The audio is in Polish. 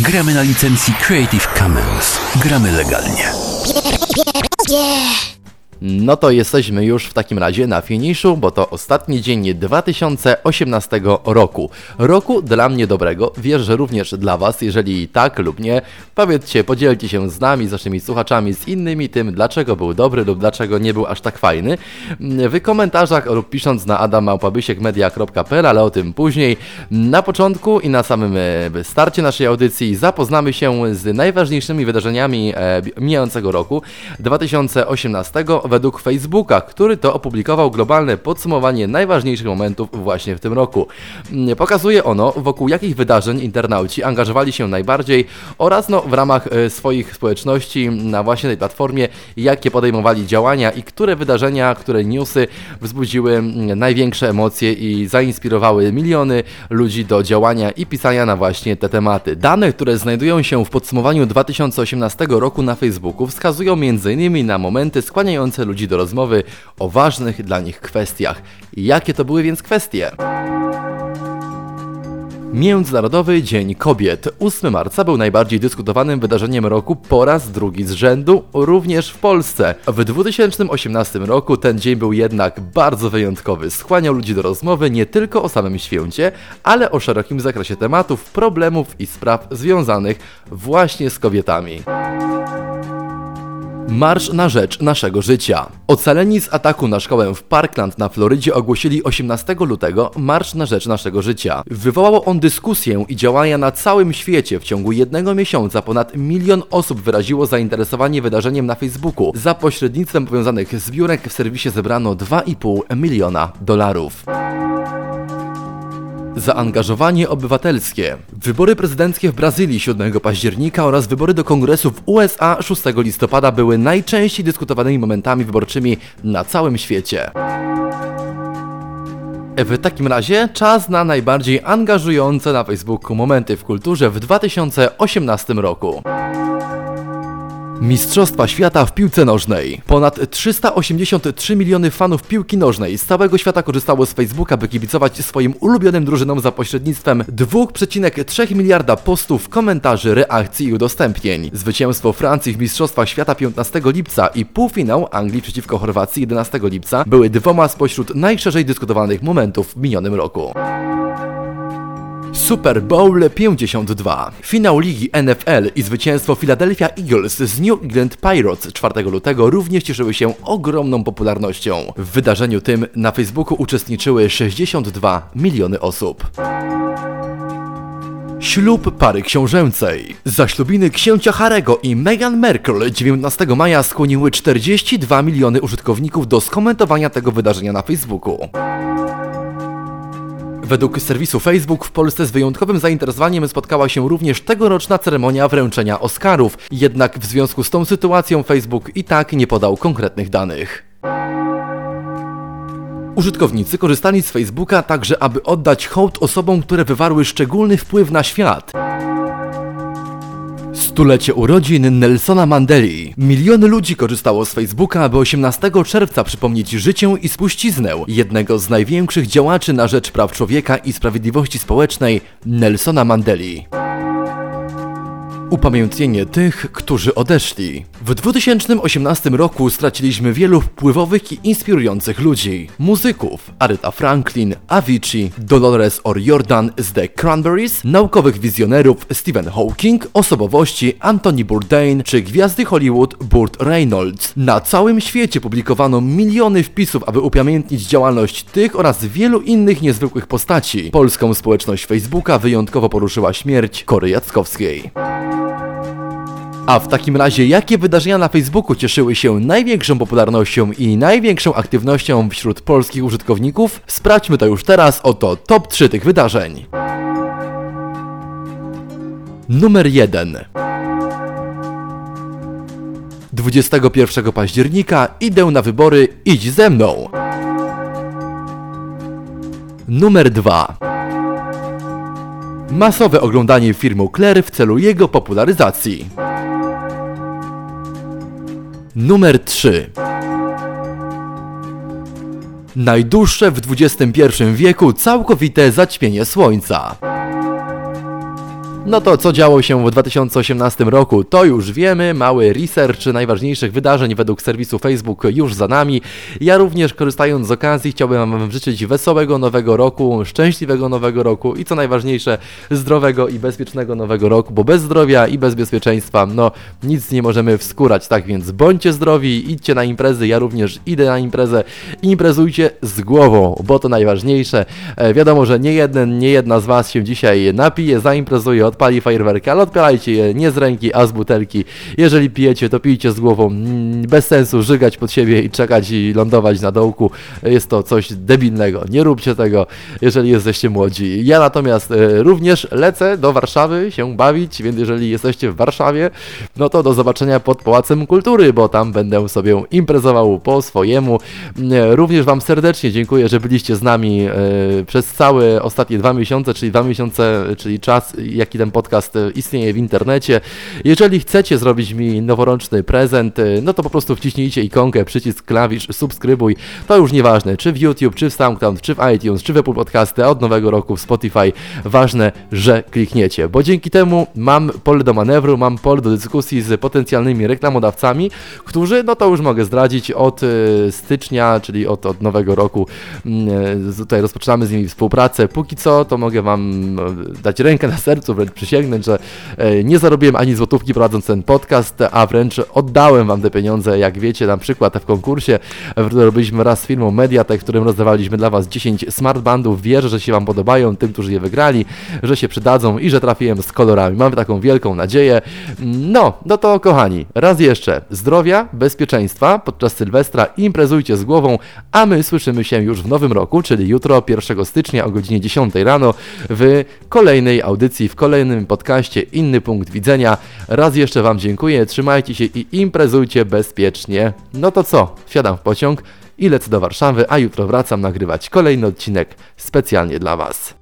Gramy na licencji Creative Commons. Gramy legalnie. No to jesteśmy już w takim razie na finiszu, bo to ostatni dzień 2018 roku. Roku dla mnie dobrego, wierzę, że również dla Was, jeżeli tak lub nie. Powiedzcie, podzielcie się z nami, z naszymi słuchaczami, z innymi tym, dlaczego był dobry lub dlaczego nie był aż tak fajny. W komentarzach lub pisząc na adamałpabysiekmedia.pl, ale o tym później. Na początku i na samym e, starcie naszej audycji zapoznamy się z najważniejszymi wydarzeniami e, mijającego roku 2018 według Facebooka, który to opublikował globalne podsumowanie najważniejszych momentów właśnie w tym roku. Pokazuje ono, wokół jakich wydarzeń internauci angażowali się najbardziej oraz no, w ramach e, swoich społeczności na właśnie tej platformie, jakie podejmowali działania i które wydarzenia, które newsy wzbudziły największe emocje i zainspirowały miliony ludzi do działania i pisania na właśnie te tematy. Dane, które znajdują się w podsumowaniu 2018 roku na Facebooku wskazują m.in. na momenty skłaniające ludzi do rozmowy o ważnych dla nich kwestiach. Jakie to były więc kwestie? Międzynarodowy Dzień Kobiet. 8 marca był najbardziej dyskutowanym wydarzeniem roku po raz drugi z rzędu, również w Polsce. W 2018 roku ten dzień był jednak bardzo wyjątkowy. Skłaniał ludzi do rozmowy nie tylko o samym święcie, ale o szerokim zakresie tematów, problemów i spraw związanych właśnie z kobietami. Marsz na rzecz naszego życia. Ocaleni z ataku na szkołę w Parkland na Florydzie ogłosili 18 lutego Marsz na rzecz naszego życia. Wywołał on dyskusję i działania na całym świecie. W ciągu jednego miesiąca ponad milion osób wyraziło zainteresowanie wydarzeniem na Facebooku. Za pośrednictwem powiązanych zbiórek w serwisie zebrano 2,5 miliona dolarów. Zaangażowanie obywatelskie. Wybory prezydenckie w Brazylii 7 października oraz wybory do kongresu w USA 6 listopada były najczęściej dyskutowanymi momentami wyborczymi na całym świecie. W takim razie czas na najbardziej angażujące na Facebooku momenty w kulturze w 2018 roku. Mistrzostwa Świata w piłce nożnej. Ponad 383 miliony fanów piłki nożnej z całego świata korzystało z Facebooka, by kibicować swoim ulubionym drużynom za pośrednictwem 2,3 miliarda postów, komentarzy, reakcji i udostępnień. Zwycięstwo Francji w Mistrzostwach Świata 15 lipca i półfinał Anglii przeciwko Chorwacji 11 lipca były dwoma spośród najszerzej dyskutowanych momentów w minionym roku. Super Bowl 52. Finał ligi NFL i zwycięstwo Philadelphia Eagles z New England Pirates 4 lutego również cieszyły się ogromną popularnością. W wydarzeniu tym na Facebooku uczestniczyły 62 miliony osób. Ślub pary książęcej. Zaślubiny księcia Harego i Meghan Merkel 19 maja skłoniły 42 miliony użytkowników do skomentowania tego wydarzenia na Facebooku. Według serwisu Facebook w Polsce z wyjątkowym zainteresowaniem spotkała się również tegoroczna ceremonia wręczenia Oscarów, jednak w związku z tą sytuacją Facebook i tak nie podał konkretnych danych. Użytkownicy korzystali z Facebooka także, aby oddać hołd osobom, które wywarły szczególny wpływ na świat. Stulecie urodzin Nelsona Mandeli. Miliony ludzi korzystało z Facebooka, aby 18 czerwca przypomnieć życie i spuściznę jednego z największych działaczy na rzecz praw człowieka i sprawiedliwości społecznej, Nelsona Mandeli. Upamiętnienie tych, którzy odeszli. W 2018 roku straciliśmy wielu wpływowych i inspirujących ludzi. Muzyków Aretha Franklin, Avicii, Dolores O'Riordan z The Cranberries, naukowych wizjonerów Stephen Hawking, osobowości Anthony Bourdain czy gwiazdy Hollywood Burt Reynolds. Na całym świecie publikowano miliony wpisów, aby upamiętnić działalność tych oraz wielu innych niezwykłych postaci. Polską społeczność Facebooka wyjątkowo poruszyła śmierć Kory Jackowskiej. A w takim razie, jakie wydarzenia na Facebooku cieszyły się największą popularnością i największą aktywnością wśród polskich użytkowników? Sprawdźmy to już teraz, oto top 3 tych wydarzeń. Numer 1 21 października idę na wybory, idź ze mną. Numer 2 Masowe oglądanie filmu Claire w celu jego popularyzacji. Numer 3 Najdłuższe w XXI wieku całkowite zaćmienie Słońca. No to co działo się w 2018 roku, to już wiemy. Mały research najważniejszych wydarzeń według serwisu Facebook już za nami. Ja również korzystając z okazji chciałbym Wam życzyć wesołego nowego roku, szczęśliwego nowego roku i co najważniejsze zdrowego i bezpiecznego nowego roku, bo bez zdrowia i bez bezpieczeństwa no nic nie możemy wskurać, tak więc bądźcie zdrowi, idźcie na imprezy, ja również idę na imprezę imprezujcie z głową, bo to najważniejsze. E, wiadomo, że nie jeden, nie jedna z Was się dzisiaj napije, zaimprezuje, odpali fajerwerki, ale odpalajcie je nie z ręki, a z butelki. Jeżeli pijecie, to pijcie z głową. Mm, bez sensu żygać pod siebie i czekać i lądować na dołku. Jest to coś debilnego. Nie róbcie tego, jeżeli jesteście młodzi. Ja natomiast e, również lecę do Warszawy się bawić, więc jeżeli jesteście w Warszawie, no to do zobaczenia pod Pałacem Kultury, bo tam będę sobie imprezował po swojemu. Mm, również Wam serdecznie dziękuję, że byliście z nami e, przez całe ostatnie dwa miesiące, czyli dwa miesiące, czyli czas, jaki ten podcast e, istnieje w internecie. Jeżeli chcecie zrobić mi noworoczny prezent, e, no to po prostu wciśnijcie ikonkę, przycisk klawisz, subskrybuj. To już nieważne, czy w YouTube, czy w SoundCloud, czy w iTunes, czy w Apple Podcasty, od nowego roku w Spotify. Ważne, że klikniecie, bo dzięki temu mam pole do manewru, mam pole do dyskusji z potencjalnymi reklamodawcami, którzy, no to już mogę zdradzić, od e, stycznia, czyli od, od nowego roku mm, tutaj rozpoczynamy z nimi współpracę. Póki co, to mogę Wam dać rękę na sercu, wręcz przysięgnąć, że e, nie zarobiłem ani złotówki prowadząc ten podcast, a wręcz oddałem Wam te pieniądze, jak wiecie, na przykład w konkursie, którym robiliśmy raz z firmą Mediatek, w którym rozdawaliśmy dla Was 10 smartbandów. Wierzę, że się Wam podobają, tym, którzy je wygrali, że się przydadzą i że trafiłem z kolorami. Mamy taką wielką nadzieję. No, no to kochani, raz jeszcze zdrowia, bezpieczeństwa podczas Sylwestra, imprezujcie z głową, a my słyszymy się już w nowym roku, czyli jutro, 1 stycznia o godzinie 10 rano w kolejnej audycji, w kolejnym podcaście Inny Punkt Widzenia. Raz jeszcze Wam dziękuję, trzymajcie się i imprezujcie bezpiecznie. No to co, wsiadam w pociąg i lecę do Warszawy, a jutro wracam nagrywać kolejny odcinek specjalnie dla Was.